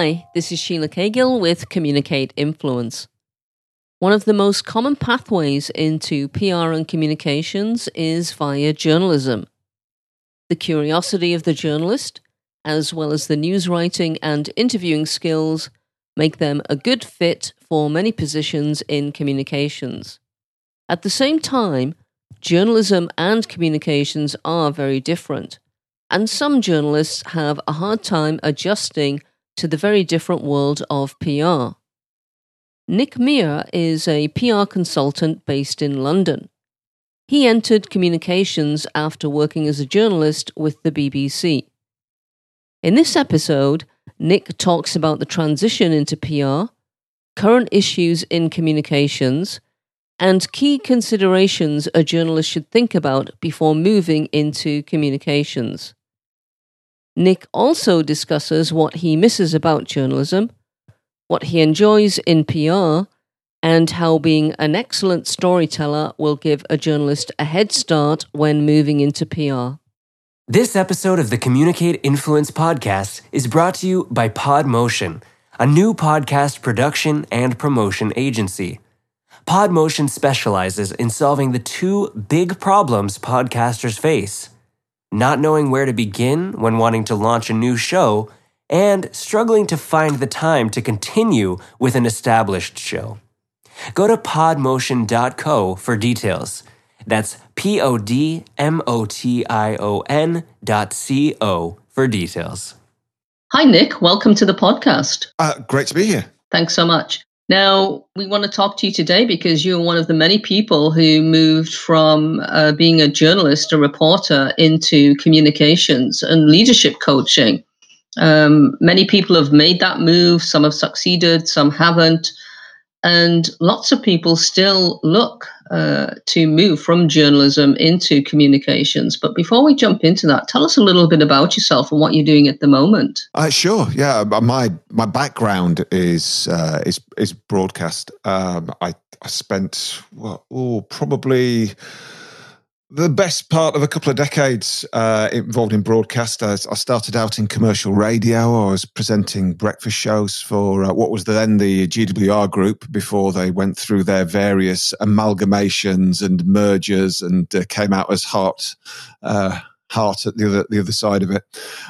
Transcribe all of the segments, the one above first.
Hi, this is Sheila Cagill with Communicate Influence. One of the most common pathways into PR and communications is via journalism. The curiosity of the journalist, as well as the news writing and interviewing skills, make them a good fit for many positions in communications. At the same time, journalism and communications are very different, and some journalists have a hard time adjusting to the very different world of PR. Nick Meir is a PR consultant based in London. He entered communications after working as a journalist with the BBC. In this episode, Nick talks about the transition into PR, current issues in communications, and key considerations a journalist should think about before moving into communications. Nick also discusses what he misses about journalism, what he enjoys in PR, and how being an excellent storyteller will give a journalist a head start when moving into PR. This episode of the Communicate Influence podcast is brought to you by Podmotion, a new podcast production and promotion agency. Podmotion specializes in solving the two big problems podcasters face not knowing where to begin when wanting to launch a new show, and struggling to find the time to continue with an established show. Go to podmotion.co for details. That's P O D M O T I O N dot C O for details. Hi, Nick. Welcome to the podcast. Uh, great to be here. Thanks so much. Now, we want to talk to you today because you're one of the many people who moved from uh, being a journalist, a reporter, into communications and leadership coaching. Um, many people have made that move, some have succeeded, some haven't. And lots of people still look uh, to move from journalism into communications. But before we jump into that, tell us a little bit about yourself and what you're doing at the moment. Uh, sure. Yeah, my my background is uh, is is broadcast. Um, I I spent well, oh, probably the best part of a couple of decades uh, involved in broadcast. I, I, started out in commercial radio. I was presenting breakfast shows for uh, what was then the GWR group before they went through their various amalgamations and mergers and uh, came out as Heart uh, heart at the other the other side of it.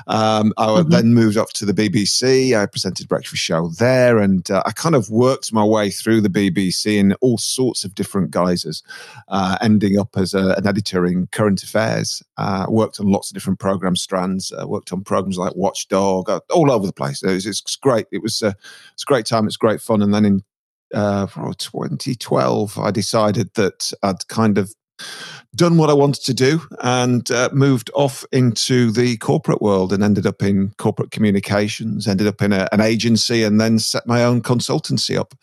Um, I mm-hmm. then moved up to the BBC. I presented breakfast show there, and uh, I kind of worked my way through the BBC in all sorts of different guises, uh, ending up as a, an editor in current affairs. Uh, worked on lots of different program strands. Uh, worked on programs like Watchdog, uh, all over the place. It was, it's great. It was uh, it's a great time. It's great fun. And then in uh, 2012, I decided that I'd kind of done what I wanted to do and uh, moved off into the corporate world and ended up in corporate communications, ended up in a, an agency, and then set my own consultancy up.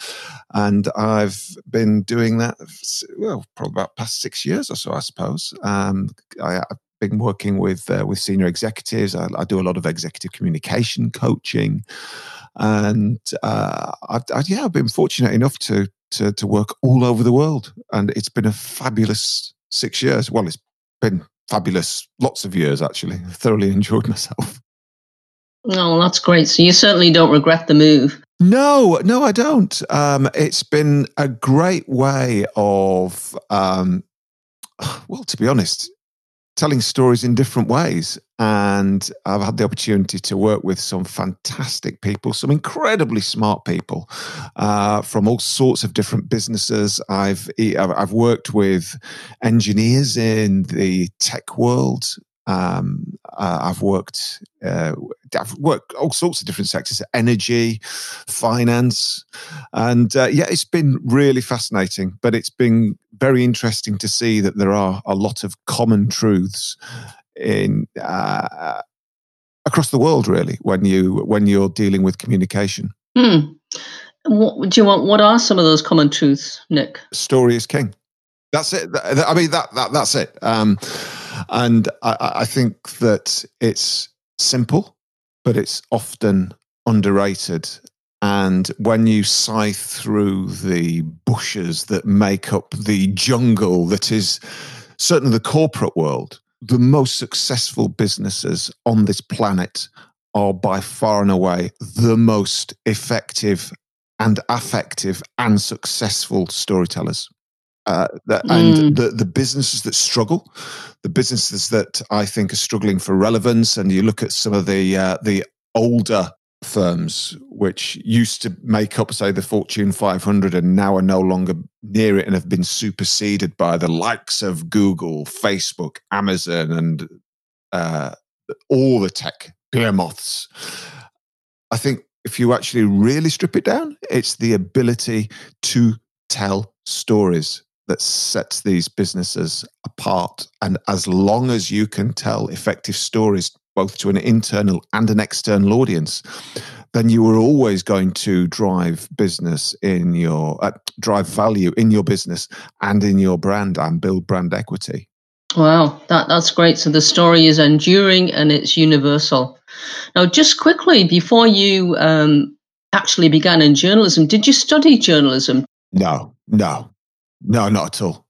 And I've been doing that, well, probably about past six years or so, I suppose. Um, I, have been working with uh, with senior executives. I, I, do a lot of executive communication coaching, and uh, I, I, yeah, I've been fortunate enough to to, to work all over the world. And it's been a fabulous six years. Well, it's been fabulous lots of years, actually. I thoroughly enjoyed myself. Oh, that's great. So you certainly don't regret the move. No, no, I don't. Um, it's been a great way of, um, well, to be honest, telling stories in different ways. And I've had the opportunity to work with some fantastic people, some incredibly smart people uh, from all sorts of different businesses. I've I've worked with engineers in the tech world, um, uh, I've worked, uh, I've worked all sorts of different sectors, energy, finance, and uh, yeah, it's been really fascinating. But it's been very interesting to see that there are a lot of common truths in uh, across the world, really, when you when you're dealing with communication. Hmm. What, do you want? What are some of those common truths, Nick? Story is king. That's it. I mean, that, that that's it. Um, and I, I think that it's simple, but it's often underrated. And when you scythe through the bushes that make up the jungle that is certainly the corporate world, the most successful businesses on this planet are by far and away the most effective and affective and successful storytellers. Uh, and mm. the, the businesses that struggle, the businesses that I think are struggling for relevance, and you look at some of the uh, the older firms which used to make up, say, the Fortune 500 and now are no longer near it and have been superseded by the likes of Google, Facebook, Amazon, and uh, all the tech behemoths. I think if you actually really strip it down, it's the ability to tell stories that sets these businesses apart. And as long as you can tell effective stories, both to an internal and an external audience, then you are always going to drive business in your uh, drive value in your business and in your brand and build brand equity. Wow, that, that's great. So the story is enduring and it's universal. Now, just quickly, before you um, actually began in journalism, did you study journalism? No, no, no, not at all.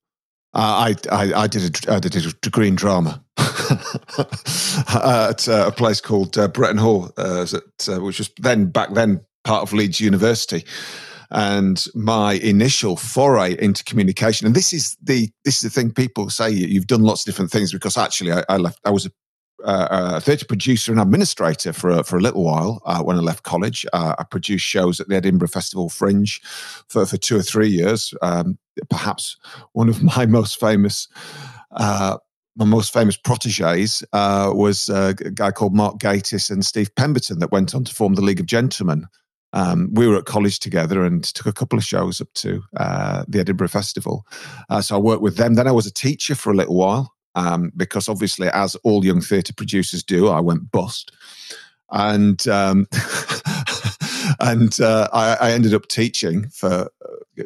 Uh, I, I, I, did a, I did a degree in drama at uh, a place called uh, Bretton Hall, uh, at, which was then back then part of Leeds University and my initial foray into communication. And this is the this is the thing people say you've done lots of different things because actually I, I left. I was a uh, a theatre producer and administrator for a, for a little while uh, when I left college. Uh, I produced shows at the Edinburgh Festival Fringe for, for two or three years. Um, perhaps one of my most famous. Uh, my most famous proteges uh, was a guy called Mark Gatiss and Steve Pemberton that went on to form the League of Gentlemen, um, we were at college together and took a couple of shows up to uh, the Edinburgh Festival. Uh, so I worked with them. Then I was a teacher for a little while um, because obviously, as all young theatre producers do, I went bust. And um, and uh, I, I, ended up teaching for uh,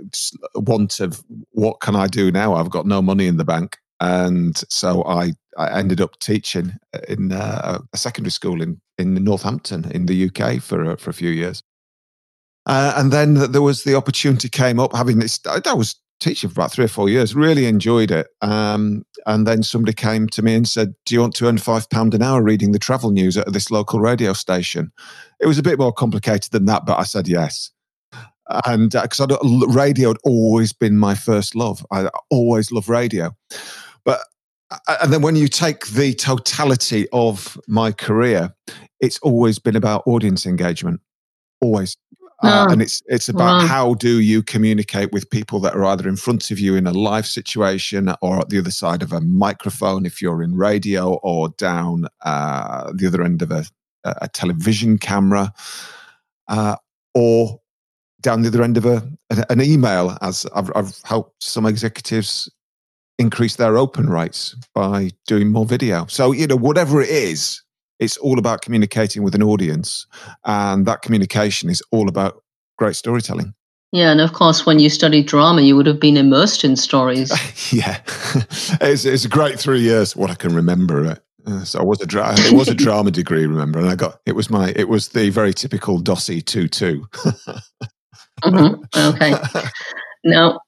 want of what can I do now? I've got no money in the bank, and so I I ended up teaching in uh, a secondary school in in Northampton in the UK for for a few years. Uh, and then there was the opportunity came up having this. I was teaching for about three or four years, really enjoyed it. Um, and then somebody came to me and said, Do you want to earn five pound an hour reading the travel news at this local radio station? It was a bit more complicated than that, but I said yes. And because uh, radio had always been my first love, I always love radio. But uh, and then when you take the totality of my career, it's always been about audience engagement. Always. Uh, oh, and it's it's about wow. how do you communicate with people that are either in front of you in a live situation or at the other side of a microphone if you're in radio or down uh, the other end of a, a television camera uh, or down the other end of a, an email as I've, I've helped some executives increase their open rates by doing more video so you know whatever it is it's all about communicating with an audience. And that communication is all about great storytelling. Yeah, and of course, when you studied drama, you would have been immersed in stories. yeah, it's, it's a great three years. What I can remember it. Uh, so I was a dra- it was a drama degree, remember, and I got it was my it was the very typical Dossie two two. mm-hmm. Okay. Now,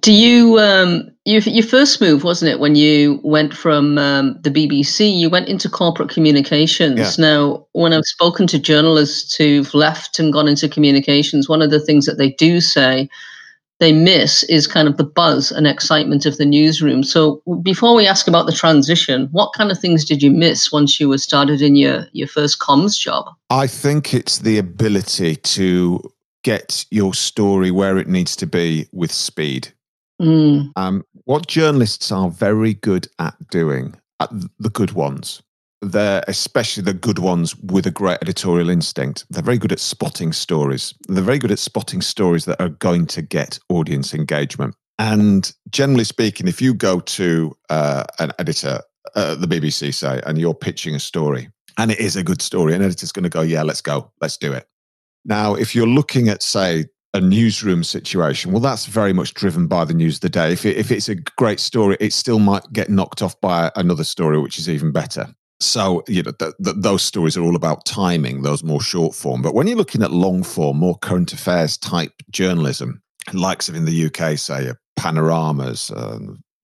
do you um you, your first move wasn't it when you went from um, the bbc you went into corporate communications. Yeah. now when i've spoken to journalists who've left and gone into communications one of the things that they do say they miss is kind of the buzz and excitement of the newsroom. So before we ask about the transition what kind of things did you miss once you were started in your your first comms job? I think it's the ability to get your story where it needs to be with speed Mm. Um, what journalists are very good at doing, at the good ones, they're especially the good ones with a great editorial instinct. They're very good at spotting stories. They're very good at spotting stories that are going to get audience engagement. And generally speaking, if you go to uh, an editor at the BBC, say, and you're pitching a story, and it is a good story, an editor's going to go, "Yeah, let's go, let's do it." Now, if you're looking at, say, a newsroom situation, well, that's very much driven by the news of the day. If, it, if it's a great story, it still might get knocked off by another story, which is even better. So, you know, th- th- those stories are all about timing, those more short form. But when you're looking at long form, more current affairs type journalism, likes of in the UK, say, panoramas, uh,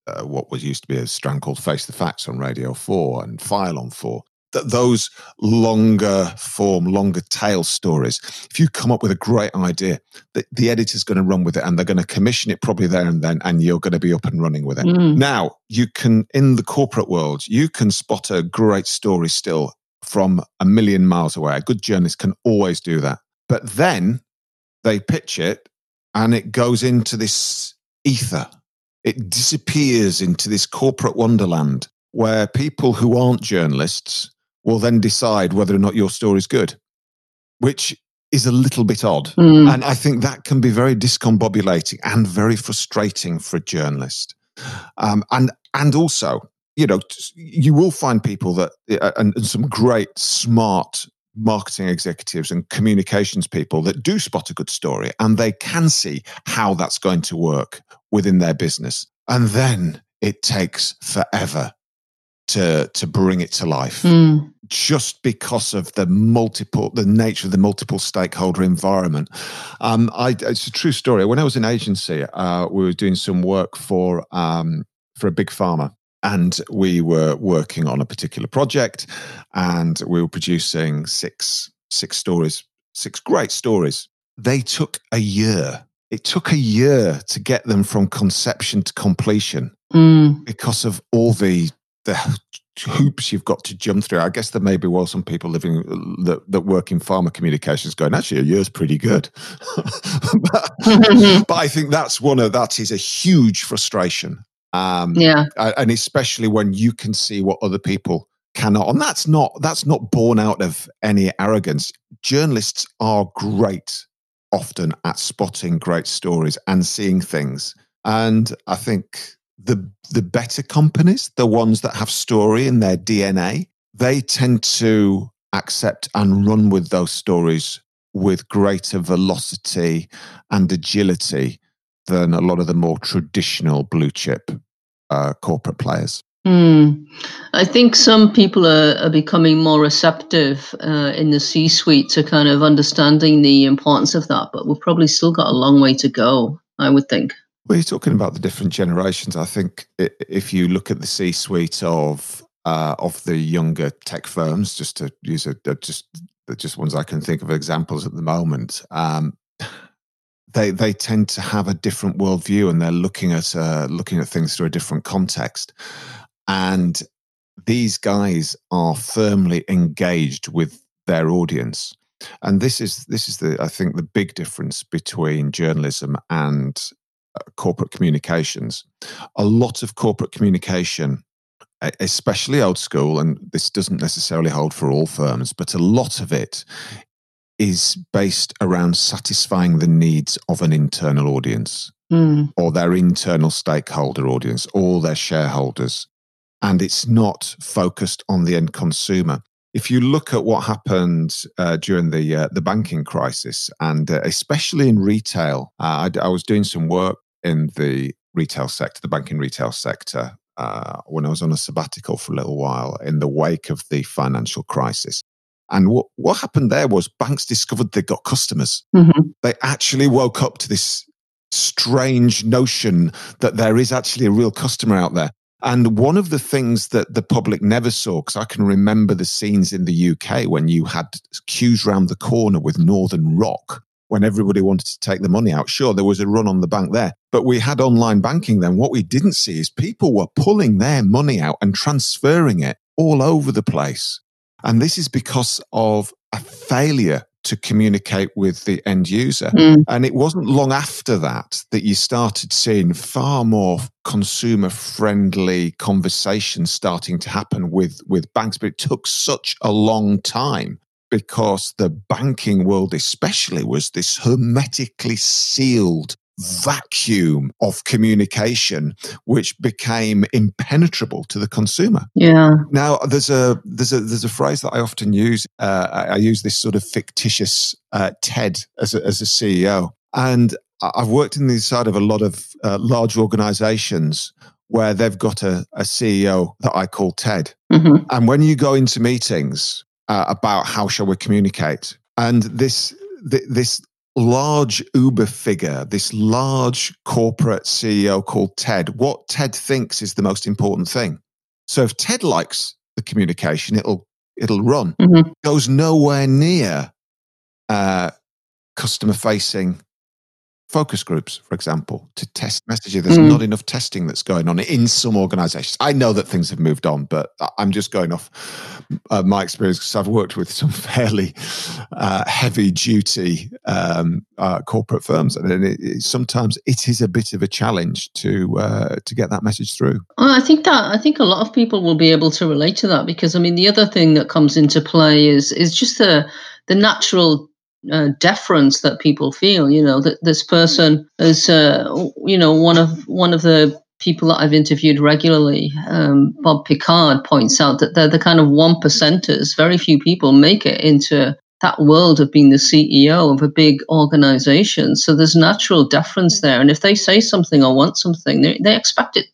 uh, what was used to be a strand called Face the Facts on Radio 4 and File on 4, that those longer form, longer tail stories, if you come up with a great idea, the, the editor's going to run with it and they're going to commission it probably there and then, and you're going to be up and running with it. Mm. Now, you can, in the corporate world, you can spot a great story still from a million miles away. A good journalist can always do that. But then they pitch it and it goes into this ether. It disappears into this corporate wonderland where people who aren't journalists will then decide whether or not your story is good, which is a little bit odd. Mm. And I think that can be very discombobulating and very frustrating for a journalist. Um, and and also, you know, you will find people that uh, and, and some great, smart marketing executives and communications people that do spot a good story and they can see how that's going to work within their business. And then it takes forever to to bring it to life Mm. Just because of the multiple the nature of the multiple stakeholder environment. Um i it's a true story. When i was in agency uh we were doing some work for um for a big pharma and we were working on a particular project and we were producing six six stories six great stories. They took a year. It took a year to get them from conception to completion Mm. because of all the the hoops you've got to jump through. I guess there may be well some people living that, that work in pharma communications going, actually, a year's pretty good. but, but I think that's one of that is a huge frustration. Um, yeah. and especially when you can see what other people cannot and that's not that's not born out of any arrogance journalists are great often at spotting great stories and seeing things and i think the the better companies the ones that have story in their dna they tend to accept and run with those stories with greater velocity and agility than a lot of the more traditional blue chip uh, corporate players Mm. I think some people are, are becoming more receptive uh, in the C suite to kind of understanding the importance of that, but we've probably still got a long way to go, I would think. Well, you're talking about the different generations. I think if you look at the C-suite of uh, of the younger tech firms, just to use a, a- just just ones I can think of examples at the moment, um, they they tend to have a different worldview, and they're looking at uh, looking at things through a different context. And these guys are firmly engaged with their audience, and this is this is the I think the big difference between journalism and corporate communications. A lot of corporate communication, especially old school, and this doesn't necessarily hold for all firms, but a lot of it is based around satisfying the needs of an internal audience Mm. or their internal stakeholder audience or their shareholders. And it's not focused on the end consumer. If you look at what happened uh, during the uh, the banking crisis, and uh, especially in retail, uh, I, I was doing some work in the retail sector, the banking retail sector, uh, when I was on a sabbatical for a little while in the wake of the financial crisis. And what, what happened there was banks discovered they got customers. Mhm. They actually woke up to this strange notion that there is actually a real customer out there. And one of the things that the public never saw, because I can remember the scenes in the UK when you had queues round the corner with Northern Rock when everybody wanted to take the money out. Sure, there was a run on the bank there, but we had online banking then. What we didn't see is people were pulling their money out and transferring it all over the place. And this is because of a failure to communicate with the end user. Mm. And it wasn't long after that that you started seeing far more consumer friendly conversations starting to happen with, with banks. But it took such a long time because the banking world, especially, was this hermetically sealed vacuum of communication, which became impenetrable to the consumer. Yeah. Now, there's a there's a there's a phrase that I often use. Uh, I, I use this sort of fictitious uh, TED as a, as a CEO, and I've worked in the side of a lot of uh, large organisations where they've got a, a CEO that I call Ted. hmm And when you go into meetings uh, about how shall we communicate, and this th- this large Uber figure, this large corporate CEO called Ted, what Ted thinks is the most important thing. So if Ted likes the communication, it'll it'll run. Mhm. Goes nowhere near uh, customer facing focus groups, for example, to test messaging. There's Mm. not enough testing that's going on in some organizations. I know that things have moved on, but I'm just going off uh, my experience because I've worked with some fairly uh, heavy duty um, uh, corporate firms. And it, it, sometimes it is a bit of a challenge to uh, to get that message through. I think that I think a lot of people will be able to relate to that because I mean the other thing that comes into play is is just the the natural uh, deference that people feel. You know that this person is uh, you know one of one of the people that I've interviewed regularly. Um, Bob Picard points out that they're the kind of one percenters. Very few people make it into that world of being the CEO of a big organization. So there's natural deference there, and if they say something or want something, they they expect it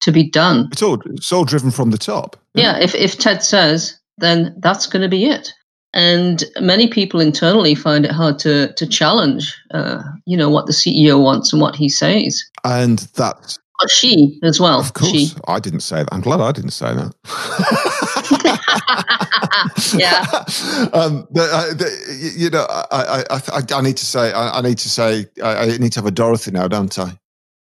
to be done. It's all it's all driven from the top. Yeah, if, if Ted says, then that's going to be it. And many people internally find it hard to to challenge, uh, you know, what the CEO wants and what he says. and that's But she as well. of course She. I didn't say that. I'm glad I didn't say that. Yeah. um, the, uh, the, you know, I, I, I, I need to say, I, I need to say, I, I need to have a Dorothy now, don't I?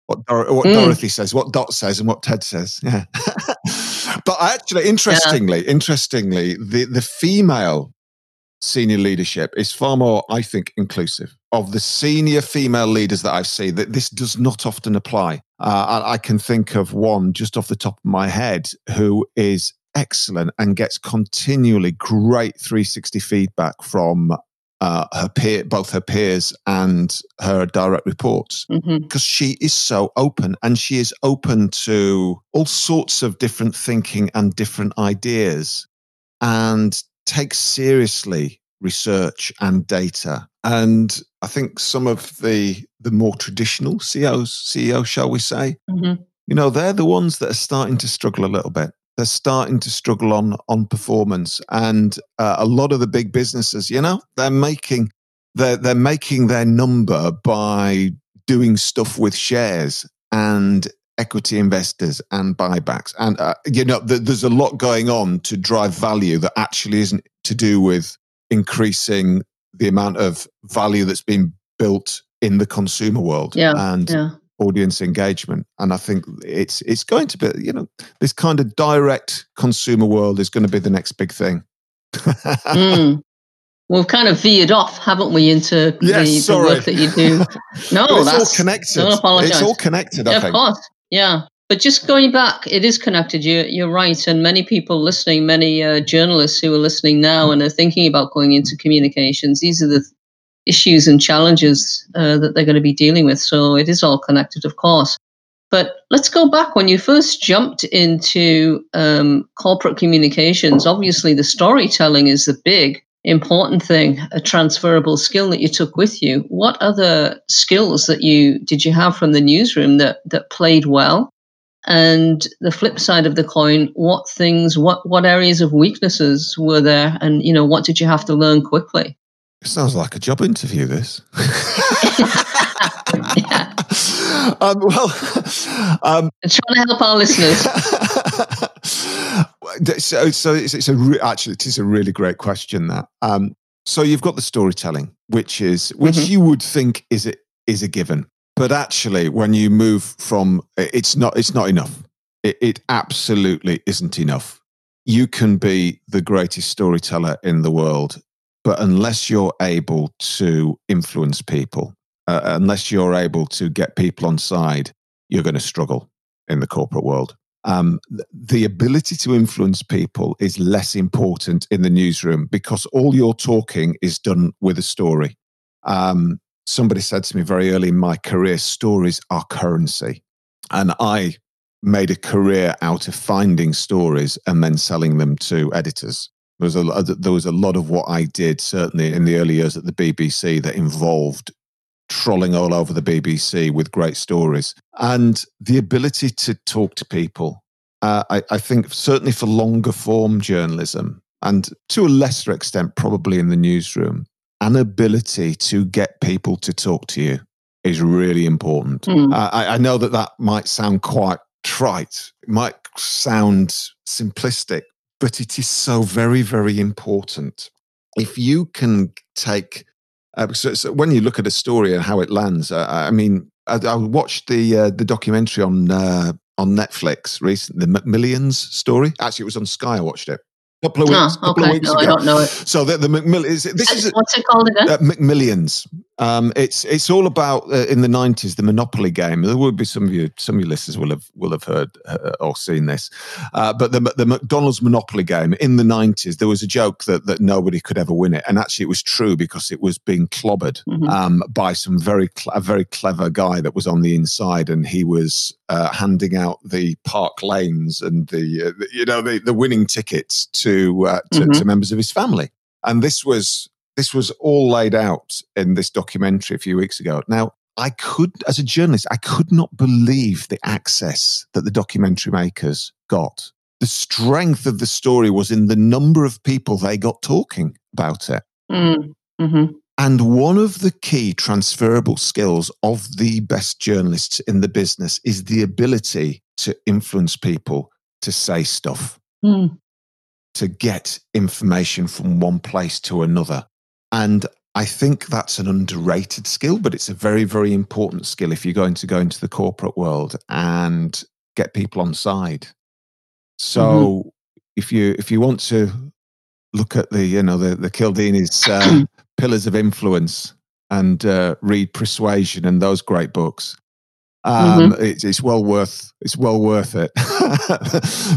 What, Dor- what Mm. Dorothy says, what Dot says, and what Ted says. Yeah. but actually, interestingly, interestingly, the the female senior leadership is far more, I think, inclusive. Of the senior female leaders that I've seen, that this does not often apply. Uh, I, I can think of one just off the top of my head who is excellent and gets continually great 360 feedback from uh, her peer, both her peers and her direct reports because she is so open and she is open to all sorts of different thinking and different ideas and takes seriously research and data. And i think some of the the more traditional ceos ceos shall we say Mhm. you know they're the ones that are starting to struggle a little bit. They're starting to struggle on on performance. And uh, a lot of the big businesses you know they're making they're they're making their number by doing stuff with shares. And equity investors and buybacks and uh, you know th- there's a lot going on to drive value that actually isn't to do with increasing the amount of value that's been built in the consumer world Yeah, and Yeah. audience engagement and i think it's it's going to be you know this kind of direct consumer world is going to be the next big thing Mm. We've kind of veered off, haven't we, into Yes, the, the work that you do. No, it's all that's connected it's all connected i Yeah, of think course. Yeah. But just going back, it is connected. You, you're right. And many people listening, many uh, journalists who are listening now and are thinking about going into communications, these are the th- issues and challenges uh, that they're going to be dealing with. So it is all connected, of course. But let's go back when you first jumped into um, corporate communications. Obviously, the storytelling is the big important thing, a transferable skill that you took with you. What other skills that you did you have from the newsroom that that played well? And the flip side of the coin, what things, what what areas of weaknesses were there, and you know what did you have to learn quickly? It sounds like a job interview this Yeah. Um, well um, trying to help our listeners. so, so it's, it's a re- actually it is a really great question. That um, so you've got the storytelling, which is which Mhm. you would think is a, is a given, but actually when you move from it's not it's not enough. It, it absolutely isn't enough. You can be the greatest storyteller in the world, but unless you're able to influence people, uh, unless you're able to get people on side, you're going to struggle in the corporate world. Um, the ability to influence people is less important in the newsroom because all your talking is done with a story. Um, somebody said to me very early in my career, stories are currency. And I made a career out of finding stories and then selling them to editors. There was, a, there was a lot of what I did, certainly in the early years at the BBC, that involved trolling all over the BBC with great stories. And the ability to talk to people, uh, I, I think, certainly for longer form journalism, and to a lesser extent, probably in the newsroom, an ability to get people to talk to you is really important. Hmm. Uh, I, I know that that might sound quite trite, it might sound simplistic, but it is so very, very important. If you can take, uh, so, so, when you look at a story and how it lands, uh, I mean, I, I watched the uh, the documentary on uh, on Netflix recently, the McMillions story. Actually, it was on Sky. I watched it couple of weeks. Oh, couple of weeks no, ago. I don't know it. So the, the McMillions. This is what's it called again? uh, McMillions. Um, it's it's all about uh, in the nineties the Monopoly game. There will be some of you some of your listeners will have will have heard uh, or seen this, uh, but the the McDonald's Monopoly game in the nineties there was a joke that that nobody could ever win it, and actually it was true because it was being clobbered Mhm. um, by some very cl- a very clever guy that was on the inside, and he was uh, handing out the park lanes and the, uh, the you know the, the winning tickets to, uh, to Mhm. to members of his family, and this was this was all laid out in this documentary a few weeks ago. Now. I could, as a journalist, I could not believe the access that the documentary makers got. The strength of the story was in the number of people they got talking about it. Mm. Mhm. And one of the key transferable skills of the best journalists in the business is the ability to influence people to say stuff, Mm. to get information from one place to another. And I think that's an underrated skill, but it's a very, very important skill if you're going to go into the corporate world and get people on side. So if you if you want to look at the you know the the Cialdini's uh, pillars of influence and uh, read Persuasion and those great books. Um, it's, it's well worth it's well worth it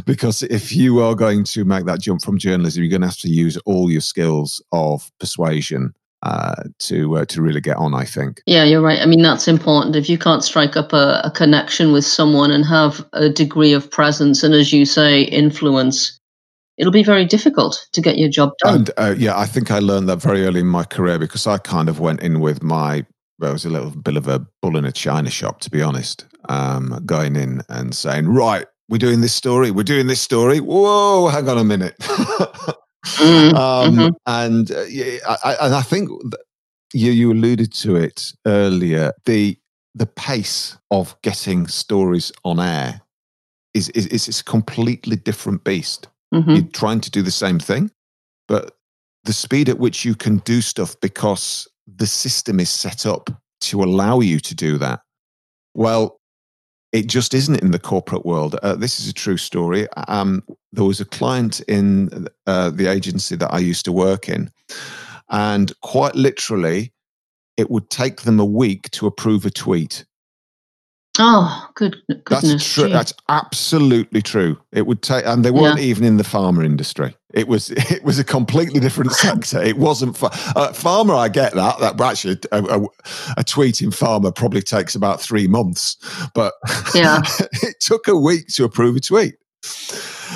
because if you are going to make that jump from journalism, you're going to have to use all your skills of persuasion uh, to uh, to really get on. I think. Yeah, you're right. I mean, that's important. If you can't strike up a, a connection with someone and have a degree of presence and, as you say, influence, it'll be very difficult to get your job done. And uh, yeah, I think I learned that very early in my career because I kind of went in with my, well, it was a little bit of a bull in a china shop, to be honest. Um, going in and saying, right, we're doing this story, we're doing this story. Whoa, hang on a minute. Mm, um, mhm. And uh, yeah, I, I, and I think you you alluded to it earlier. The the pace of getting stories on air is is, is, a completely different beast Mhm. you're trying to do the same thing, but the speed at which you can do stuff because the system is set up to allow you to do that. Well, it just isn't in the corporate world. Uh, this is a true story. Um, there was a client in uh, the agency that I used to work in, and quite literally, it would take them a week to approve a tweet. Oh, good goodness. That's true. That's absolutely true. It would take, and they weren't even in the pharma industry. It was, it was a completely different sector. It wasn't for uh, pharma. I get that. That actually, a, a, a tweet in pharma probably takes about three months, but Yeah. it took a week to approve a tweet.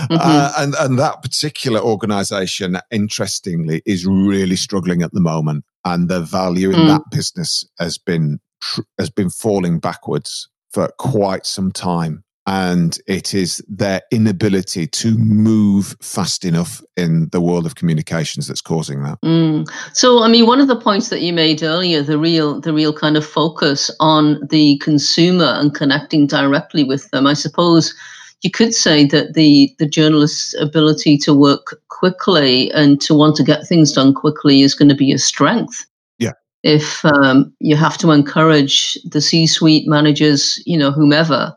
Uh, and and that particular organization, interestingly, is really struggling at the moment, and the value in Mm. that business has been tr- has been falling backwards for quite some time. And it is their inability to move fast enough in the world of communications that's causing that. Mm. So, I mean, one of the points that you made earlier, the real, the real kind of focus on the consumer and connecting directly with them. I suppose you could say that the the journalist's ability to work quickly and to want to get things done quickly is going to be a strength. Yeah. If um, you have to encourage the C-suite managers, you know, whomever,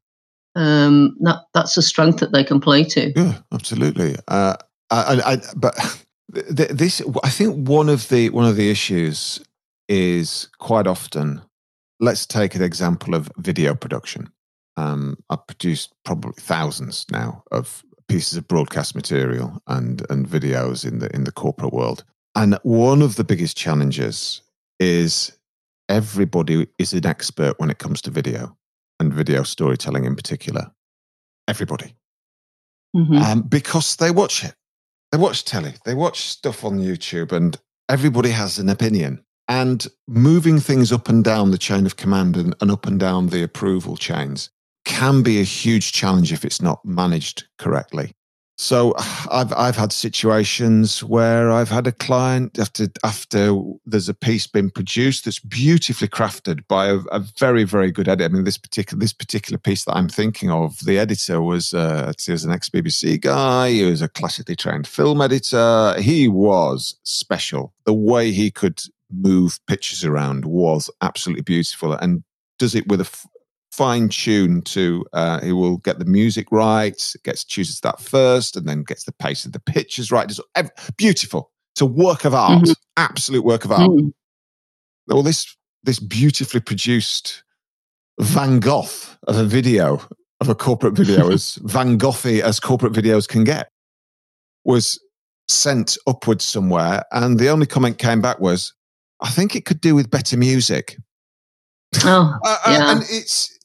um, that that's a strength that they can play to. Yeah, absolutely. Uh, I, I, I, but th- this, I think, one of the one of the issues is quite often. Let's take an example of video production. Um, I've produced probably thousands now of pieces of broadcast material and and videos in the in the corporate world. And one of the biggest challenges is everybody is an expert when it comes to video and video storytelling in particular. Everybody Mhm. um, because they watch it. They watch telly, they watch stuff on YouTube, and everybody has an opinion. And moving things up and down the chain of command and, and up and down the approval chains can be a huge challenge if it's not managed correctly. So I've I've had situations where I've had a client after after there's a piece been produced that's beautifully crafted by a, a very very good editor. I mean this particular this particular piece that I'm thinking of, the editor was uh, he was an ex BBC guy. He was a classically trained film editor. He was special. The way he could move pictures around was absolutely beautiful and does it with a fine tune to uh, he will get the music right, gets chooses that first, and then gets the pace of the pictures right. It's every, beautiful. It's a work of art, mm-hmm. absolute work of art. Mm. Well, this this beautifully produced Van Gogh of a video of a corporate video, as Van Goghy as corporate videos can get, was sent upwards somewhere, and the only comment came back was, "I think it could do with better music." Oh, uh, uh yeah. and it's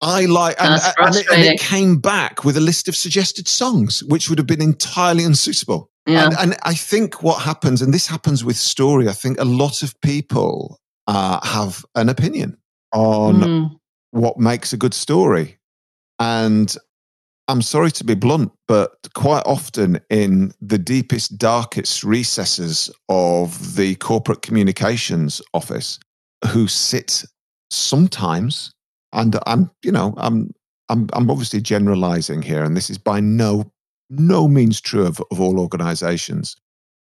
I like, and, and, it, and, it, came back with a list of suggested songs, which would have been entirely unsuitable. Yeah. And, and I think what happens, and this happens with story, I think a lot of people uh, have an opinion on mm. what makes a good story. And I'm sorry to be blunt, but quite often in the deepest, darkest recesses of the corporate communications office, who sit sometimes and I'm, you know, I'm, I'm, I'm obviously generalizing here, and this is by no, no means true of, of all organizations.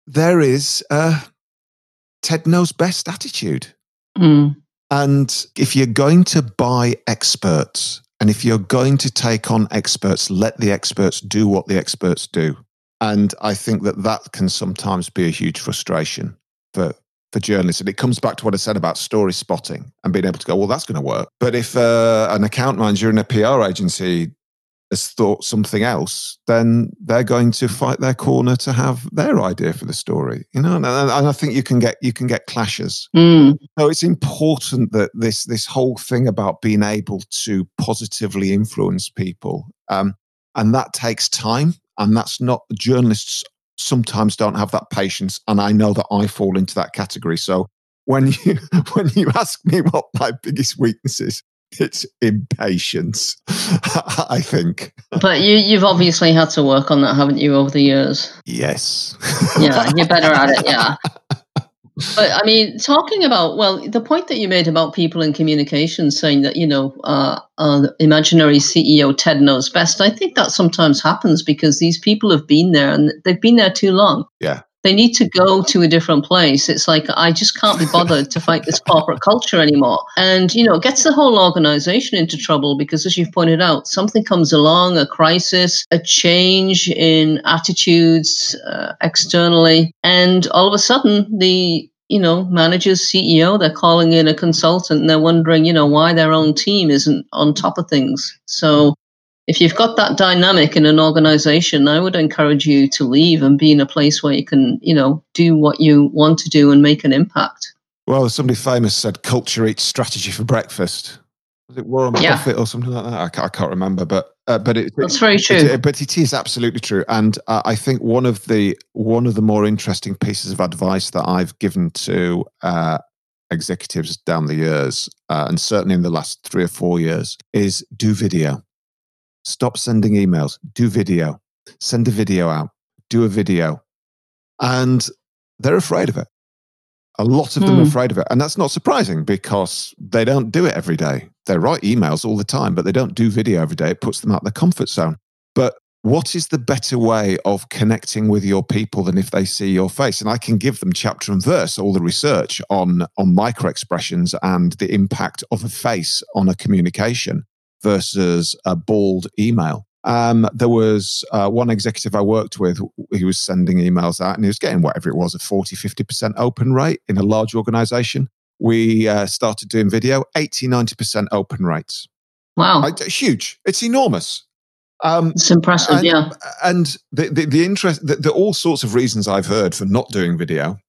There is a Ted knows best attitude. Mm. And if you're going to buy experts, and if you're going to take on experts, let the experts do what the experts do. And I think that that can sometimes be a huge frustration for, for journalists. And it comes back to what I said about story spotting and being able to go, well, that's going to work. But if uh, an account manager in a PR agency has thought something else, then they're going to fight their corner to have their idea for the story. You know, and, and I think you can get you can get clashes. Mm. So it's important that this this whole thing about being able to positively influence people, um, and that takes time. And that's not journalists sometimes don't have that patience. And I know that I fall into that category. So when you when you ask me what my biggest weakness is, it's impatience, I think. But you you've obviously had to work on that, haven't you, over the years? Yes. yeah, you're better at it, yeah. but I mean, talking about well, the point that you made about people in communication saying that you know, uh, uh, imaginary CEO Ted knows best. I think that sometimes happens because these people have been there and they've been there too long. Yeah, they need to go to a different place. It's like I just can't be bothered to fight this corporate culture anymore, and you know, it gets the whole organization into trouble because, as you've pointed out, something comes along, a crisis, a change in attitudes uh, externally, and all of a sudden the you know, managers, CEO, they're calling in a consultant and they're wondering, you know, why their own team isn't on top of things. So if you've got that dynamic in an organization, I would encourage you to leave and be in a place where you can, you know, do what you want to do and make an impact. Well, somebody famous said culture eats strategy for breakfast. Was it Warren yeah. Buffett or something like that? I can't, I can't remember, but uh, but it, that's very true. It, but it is absolutely true, and uh, I think one of the one of the more interesting pieces of advice that I've given to uh, executives down the years, uh, and certainly in the last three or four years, is do video. Stop sending emails. Do video. Send a video out. Do a video, and they're afraid of it. A lot of them are hmm. afraid of it. And that's not surprising because they don't do it every day. They write emails all the time, but they don't do video every day. It puts them out of their comfort zone. But what is the better way of connecting with your people than if they see your face? And I can give them chapter and verse, all the research on, on micro expressions and the impact of a face on a communication versus a bald email. Um, there was uh, one executive I worked with, he was sending emails out and he was getting whatever it was, a 40, 50% open rate in a large organization. We uh, started doing video, 80, 90% open rates. Wow. I, huge. It's enormous. Um, it's impressive, and, yeah. And the, the, the interest, the, the, all sorts of reasons I've heard for not doing video.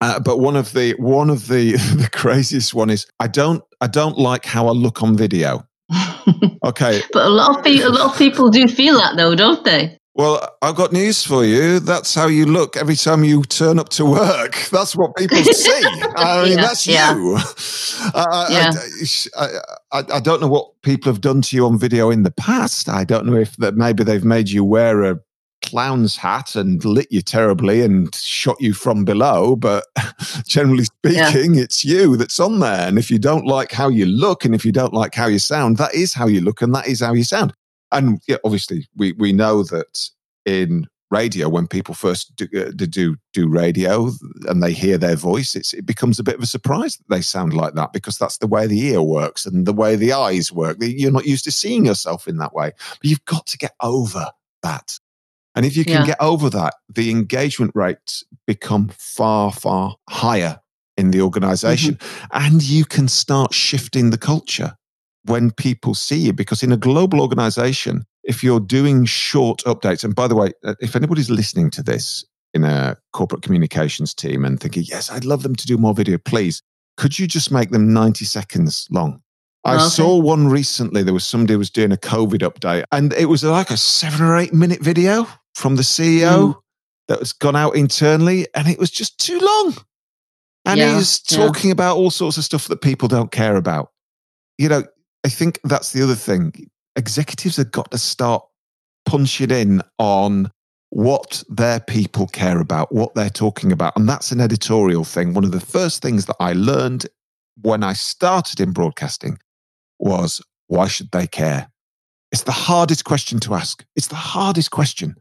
Uh, but one of the one of the the craziest one is I don't I don't like how I look on video. Okay. but a lot of people, a lot of people do feel that though, don't they? Well, I've got news for you. That's how you look every time you turn up to work. That's what people see. I mean, Yeah, that's yeah. you. I, Yeah. I, I, I don't know what people have done to you on video in the past. I don't know if that maybe they've made you wear a clown's hat and lit you terribly and shot you from below. But generally Yeah. speaking, it's you that's on there. And if you don't like how you look and if you don't like how you sound, that is how you look and that is how you sound. And yeah, obviously, we, we know that in radio, when people first do, uh, do do radio and they hear their voice, it's, it becomes a bit of a surprise that they sound like that because that's the way the ear works and the way the eyes work. You're not used to seeing yourself in that way, but you've got to get over that. And if you can Yeah. get over that, the engagement rates become far, far higher in the organization. And you can start shifting the culture when people see you. Because in a global organization, if you're doing short updates, and by the way, uh, if anybody's listening to this in a corporate communications team and thinking, yes, I'd love them to do more video, please, could you just make them 90 seconds long? I Okay. saw one recently. There was somebody who was doing a COVID update, and it was like a seven or eight minute video from the CEO mm. that was gone out internally, and it was just too long. And Yeah, he's yeah. talking about all sorts of stuff that people don't care about. You know, I think that's the other thing. Executives have got to start punching in on what their people care about, what they're talking about. And that's an editorial thing. One of the first things that I learned when I started in broadcasting was why should they care? It's the hardest question to ask. It's the hardest question.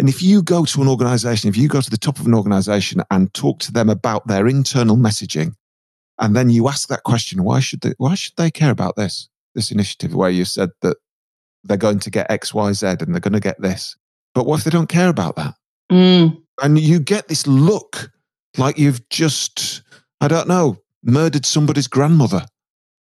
And if you go to an organization, if you go to the top of an organization and talk to them about their internal messaging, and then you ask that question, why should they, why should they care about this, this initiative where you said that they're going to get X, Y, Z and they're going to get this. But what if they don't care about that? Mm. And you get this look like you've just, I don't know, murdered somebody's grandmother.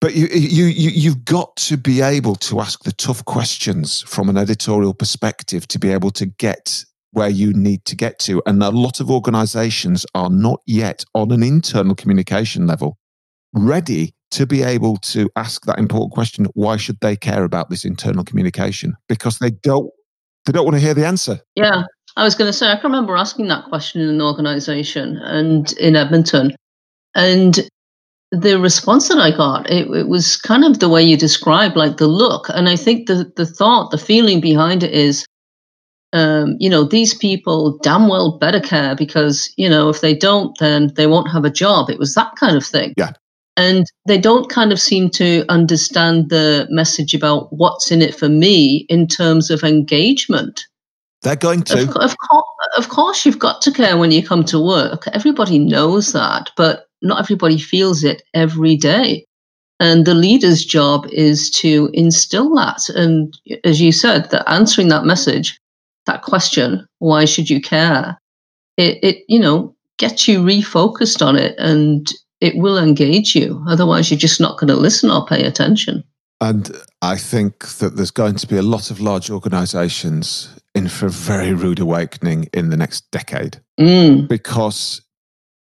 But you, you, you, you've got to be able to ask the tough questions from an editorial perspective to be able to get where you need to get to. And a lot of organizations are not yet on an internal communication level ready to be able to ask that important question why should they care about this internal communication because they don't they don't want to hear the answer Yeah, I was going to say I can remember asking that question in an organisation and in Edmonton, and the response that I got it, it was kind of the way you described, like the look, and I think the the thought, the feeling behind it is. Um, you know, these people damn well better care because, you know, if they don't, then they won't have a job. It was that kind of thing. Yeah. And they don't kind of seem to understand the message about what's in it for me in terms of engagement. they're going to Of, of, of course, you've got to care when you come to work. Everybody knows that, but not everybody feels it every day. And the leader's job is to instill that. And as you said, that answering that message, that question, why should you care? It, it you know, gets you refocused on it and it will engage you. Otherwise, you're just not going to listen or pay attention. and i think that there's going to be a lot of large organizations in for a very rude awakening in the next decade Mm, because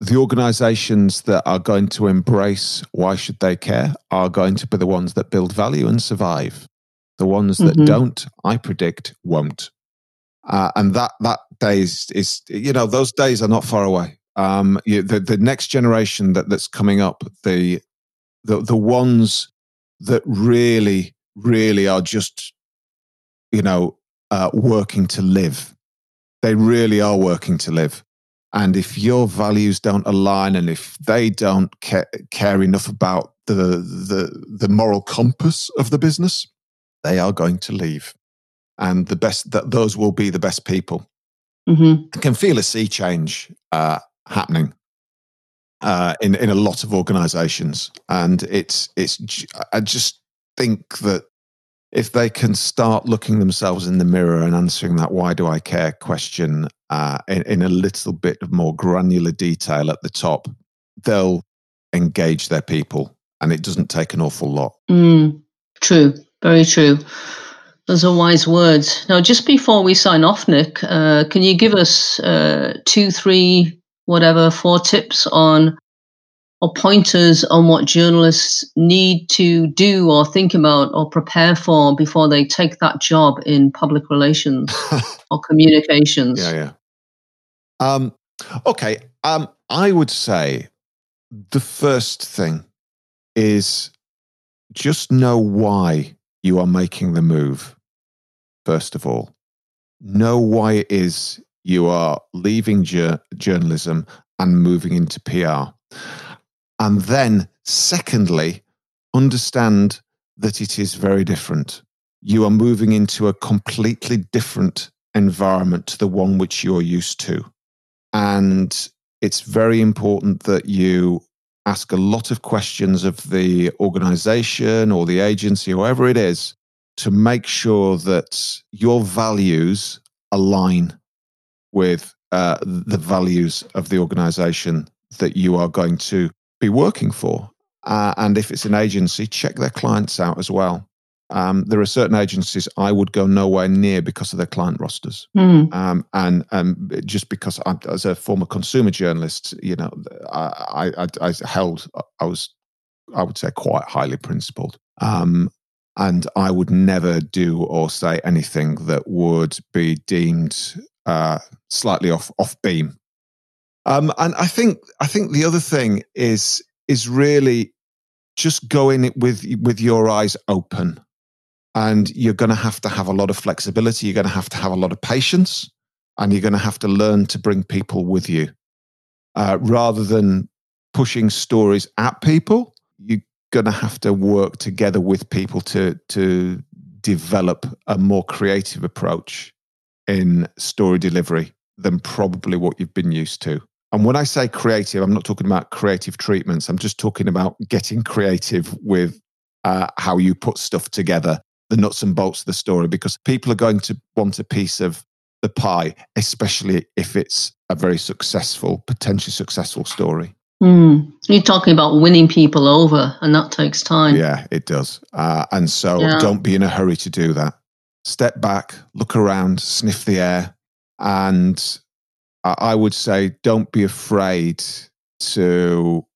the organizations that are going to embrace why should they care are going to be the ones that build value and survive the ones that Mhm. don't i predict won't uh, and that that days is you know those days are not far away. Um you, the the next generation that that's coming up the the the ones that really really are just you know uh, working to live. They really are working to live. And if your values don't align and if they don't care, care enough about the, the the moral compass of the business they are going to leave and the best that those will be the best people hmm I can feel a sea change uh, happening uh, in in a lot of organisations, and it's it's. I just think that if they can start looking themselves in the mirror and answering that "Why do I care?" question uh, in, in a little bit of more granular detail at the top, they'll engage their people, and it doesn't take an awful lot. Mm, true, very true. Those are wise words. Now, just before we sign off, Nick, uh, can you give us uh, two, three, whatever, four tips on or pointers on what journalists need to do or think about or prepare for before they take that job in public relations or communications? Yeah, yeah. Um, okay. Um, I would say the first thing is just know why you are making the move, first of all. Know why it is you are leaving journalism and moving into PR. And then, secondly, understand that it is very different. You are moving into a completely different environment to the one which you're used to. And it's very important that you ask a lot of questions of the organization or the agency, whoever it is, to make sure that your values align with uh, the values of the organization that you are going to be working for. Uh, and if it's an agency, check their clients out as well. Um, there are certain agencies I would go nowhere near because of their client rosters, mm. um, and um, just because I'm, as a former consumer journalist, you know, I, I, I, held, I was, I would say, quite highly principled, um, and I would never do or say anything that would be deemed uh, slightly off off beam. Um, and I think I think the other thing is is really just go in it with with your eyes open. And you're going to have to have a lot of flexibility. You're going to have to have a lot of patience and you're going to have to learn to bring people with you. Uh, rather than pushing stories at people you're going to have to work together with people to to develop a more creative approach in story delivery than probably what you've been used to and when I say creative, I'm not talking about creative treatments. I'm just talking about getting creative with uh, how you put stuff together the nuts and bolts of the story because people are going to want a piece of the pie, especially if it's a very successful, potentially successful story. Mm. You're talking about winning people over, and that takes time. Yeah, it does. Uh, and so yeah. don't be in a hurry to do that. Step back, look around, sniff the air, and I would say don't be afraid to,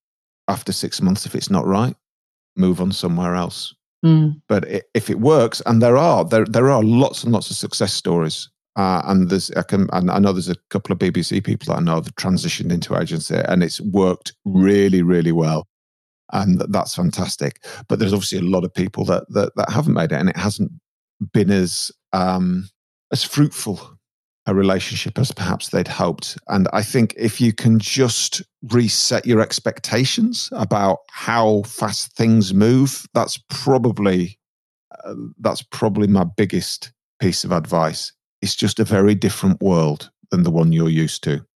after six months, if it's not right, move on somewhere else. Mm. But if it works, and there are there there are lots and lots of success stories, uh, and there's I can and I know there's a couple of BBC people that I know that transitioned into agency, and it's worked really really well, and that's fantastic. But there's obviously a lot of people that that, that haven't made it, and it hasn't been as um, as fruitful a relationship as perhaps they'd hoped. And I think if you can just reset your expectations about how fast things move, that's probably uh, that's probably my biggest piece of advice. It's just a very different world than the one you're used to.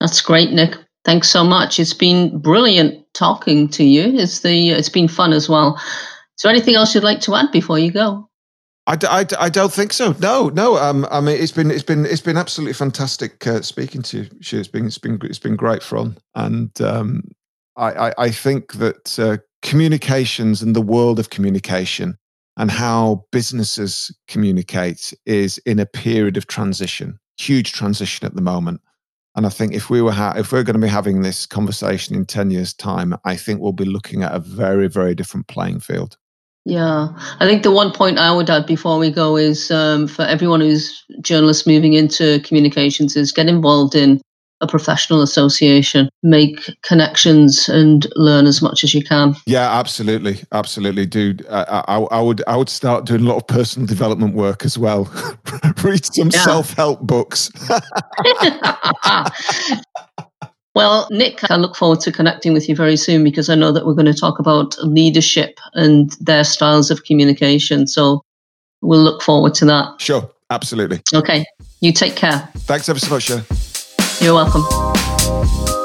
That's great, Nick. Thanks so much. It's been brilliant talking to you. It's the it's been fun as well. Is there anything else you'd like to add before you go? I, I, I don't think so. No, no. Um, I mean, it's been it's been it's been absolutely fantastic uh, speaking to you. It's been it's been it's been great fun, and um, I, I, I think that uh, communications and the world of communication and how businesses communicate is in a period of transition, huge transition at the moment. And I think if we were ha- if we're going to be having this conversation in ten years' time, I think we'll be looking at a very very different playing field. Yeah, I think the one point I would add before we go is um, for everyone who's journalists moving into communications is get involved in a professional association, make connections, and learn as much as you can. Yeah, absolutely, absolutely, dude. I, I, I would I would start doing a lot of personal development work as well. Read some yeah. self help books. Well, Nick, I look forward to connecting with you very soon because I know that we're going to talk about leadership and their styles of communication. So we'll look forward to that. Sure, absolutely. Okay, you take care. Thanks ever so much, Sher. You're welcome.